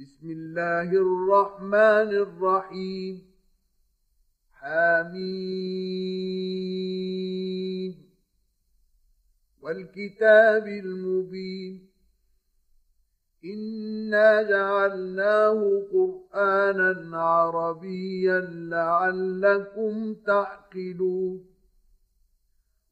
بسم الله الرحمن الرحيم. حميد والكتاب المبين. إنا جعلناه قرآنا عربيا لعلكم تعقلون.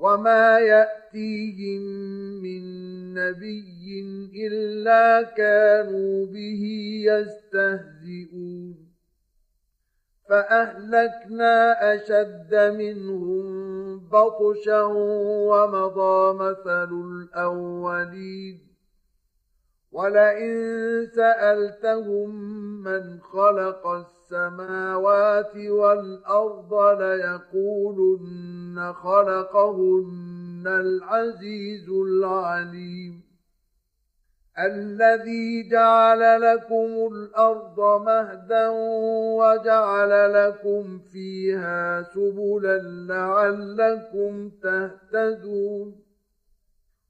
وما يأتيهم من نبي إلا كانوا به يستهزئون فأهلكنا أشد منهم بطشا ومضى مثل الأولين ولئن سألتهم من خلق السماوات والأرض ليقولن خلقهن العزيز العليم الذي جعل لكم الأرض مهدا وجعل لكم فيها سبلا لعلكم تهتدون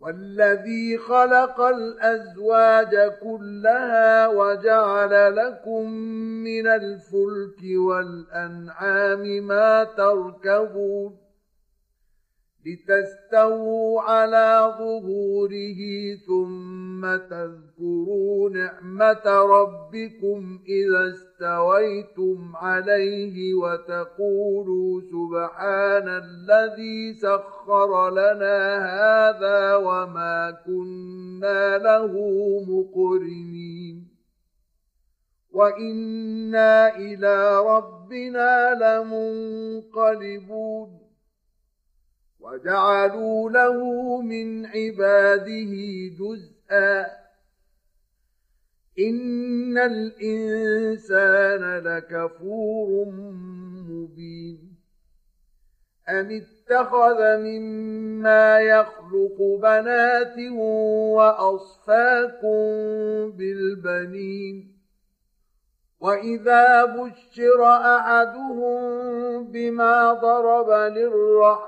والذي خلق الأزواج كلها وجعل لكم من الفلك والأنعام ما تركبون لتستووا على ظهوره ثم تذكروا نعمة ربكم إذا استويتم عليه وتقولوا سبحان الذي سخر لنا هذا وما كنا له مقرنين. وإنا إلى ربنا لمنقلبون. وجعلوا له من عباده جزءا. إن الإنسان لكفور مبين. أم اتخذ مما يخلق بنات وأصفاكم بالبنين؟ وإذا بشر أحدهم بما ضرب للرحمن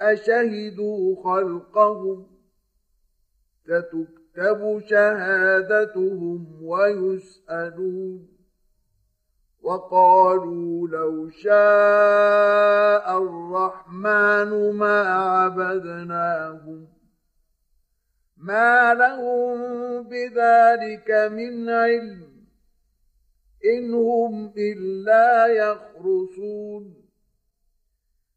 أشهدوا خلقهم ستكتب شهادتهم ويسألون وقالوا لو شاء الرحمن ما عبدناهم ما لهم بذلك من علم إن هم إلا يخرصون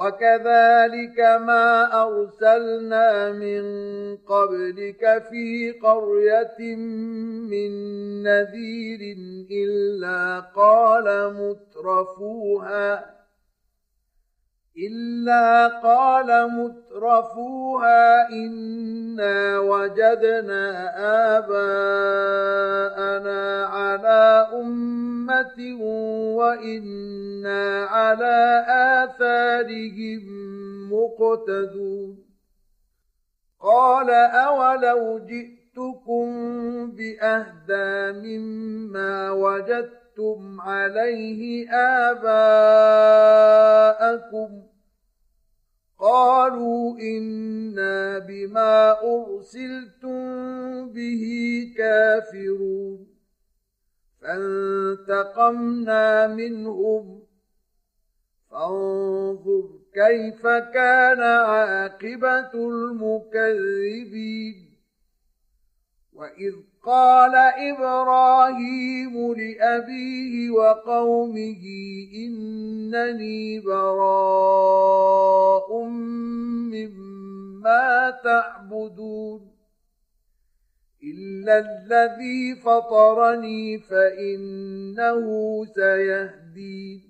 وكذلك ما أرسلنا من قبلك في قرية من نذير إلا قال مترفوها إلا قال مترفوها إنا وجدنا آباءنا على أمة وإنا على آثارهم مقتدون. قال أولو جئتكم بأهدى مما وجدتم وجدتم عليه آباءكم. قالوا إنا بما أرسلتم به كافرون. فانتقمنا منهم. فانظر كيف كان عاقبة المكذبين. وإذ قال إبراهيم لأبيه وقومه إنني براء مما تعبدون إلا الذي فطرني فإنه سيهدين.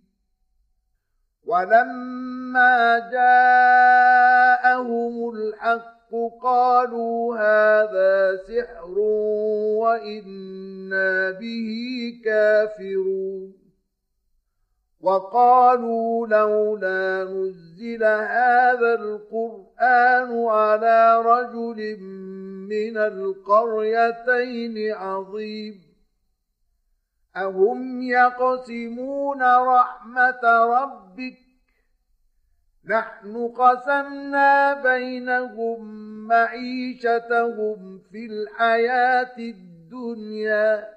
ولما جاءهم الحق قالوا هذا سحر وإنا به كافرون. وقالوا لولا نزل هذا القرآن على رجل من القريتين عظيم. أهم يقسمون رحمة ربك نحن قسمنا بينهم معيشتهم في الحياة الدنيا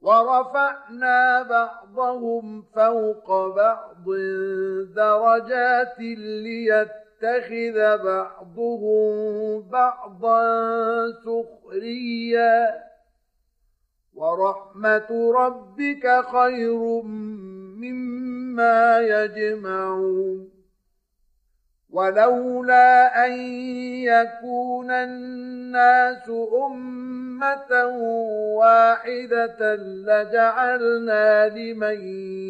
ورفعنا بعضهم فوق بعض درجات ليتخذ بعضهم بعضا سخريا ورحمة ربك خير مما يجمعون. ولولا أن يكون الناس أمة واحدة لجعلنا لمن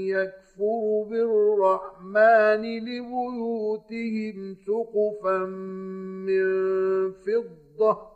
يكفر بالرحمن لبيوتهم سقفا من فضة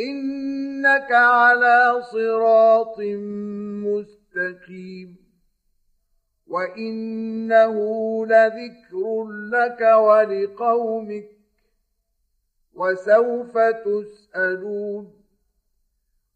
إنك على صراط مستقيم وإنه لذكر لك ولقومك وسوف تسألون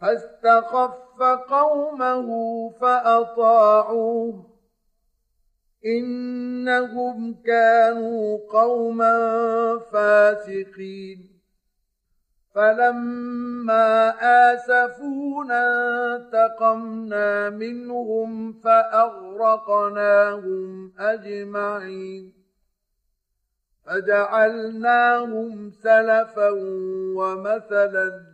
فاستخف قومه فأطاعوه. إنهم كانوا قوما فاسقين. فلما آسفونا انتقمنا منهم فأغرقناهم أجمعين. فجعلناهم سلفا ومثلا.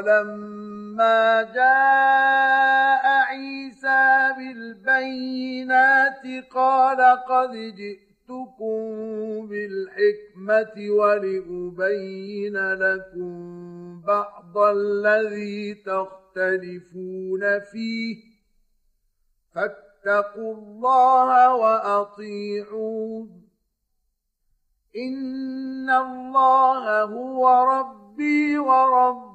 ولما جاء عيسى بالبيت قال قد جئتكم بالحكمة ولأبين لكم بعض الذي تختلفون فيه. فاتقوا الله وأطيعون. إن الله هو ربي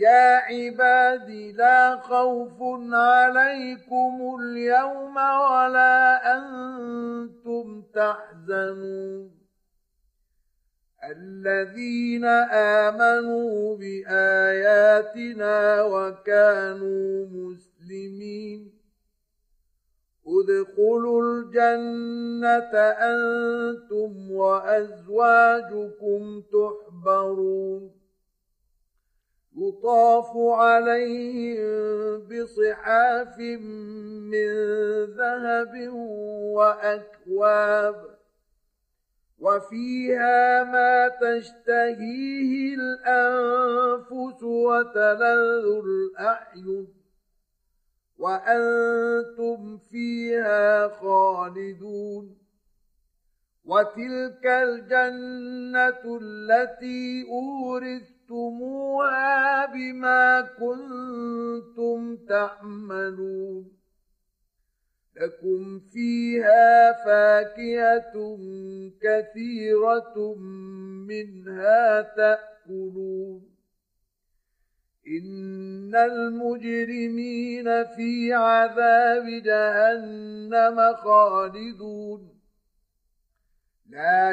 يا عبادي لا خوف عليكم اليوم ولا أنتم تحزنون. الذين آمنوا بآياتنا وكانوا مسلمين. ادخلوا الجنة أنتم وأزواجكم تحبرون. يطاف عليهم بصحاف من ذهب وأكواب وفيها ما تشتهيه الأنفس وتلذ الأعين وأنتم فيها خالدون وتلك الجنة التي أورثتموها بما كنتم تعملون لكم فيها فاكهة كثيرة منها تأكلون إن المجرمين في عذاب جهنم خالدون لا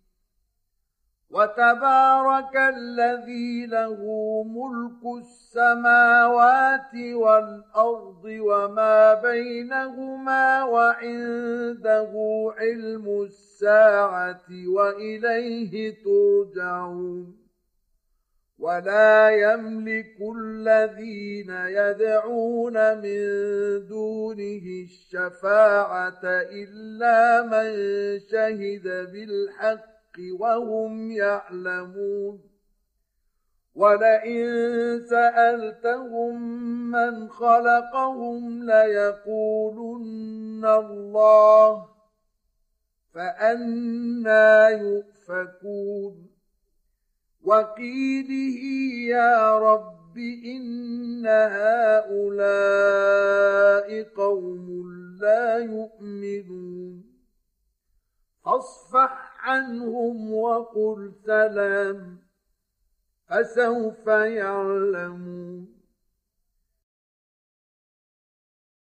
وتبارك الذي له ملك السماوات والأرض وما بينهما وعنده علم الساعة وإليه ترجعون. ولا يملك الذين يدعون من دونه الشفاعة إلا من شهد بالحق وهم يعلمون. ولئن سألتهم من خلقهم ليقولن الله فأنا يؤفكون. وقيله يا رب إن هؤلاء قوم لا يؤمنون. فاصفح عنهم وقل سلام فسوف يعلمون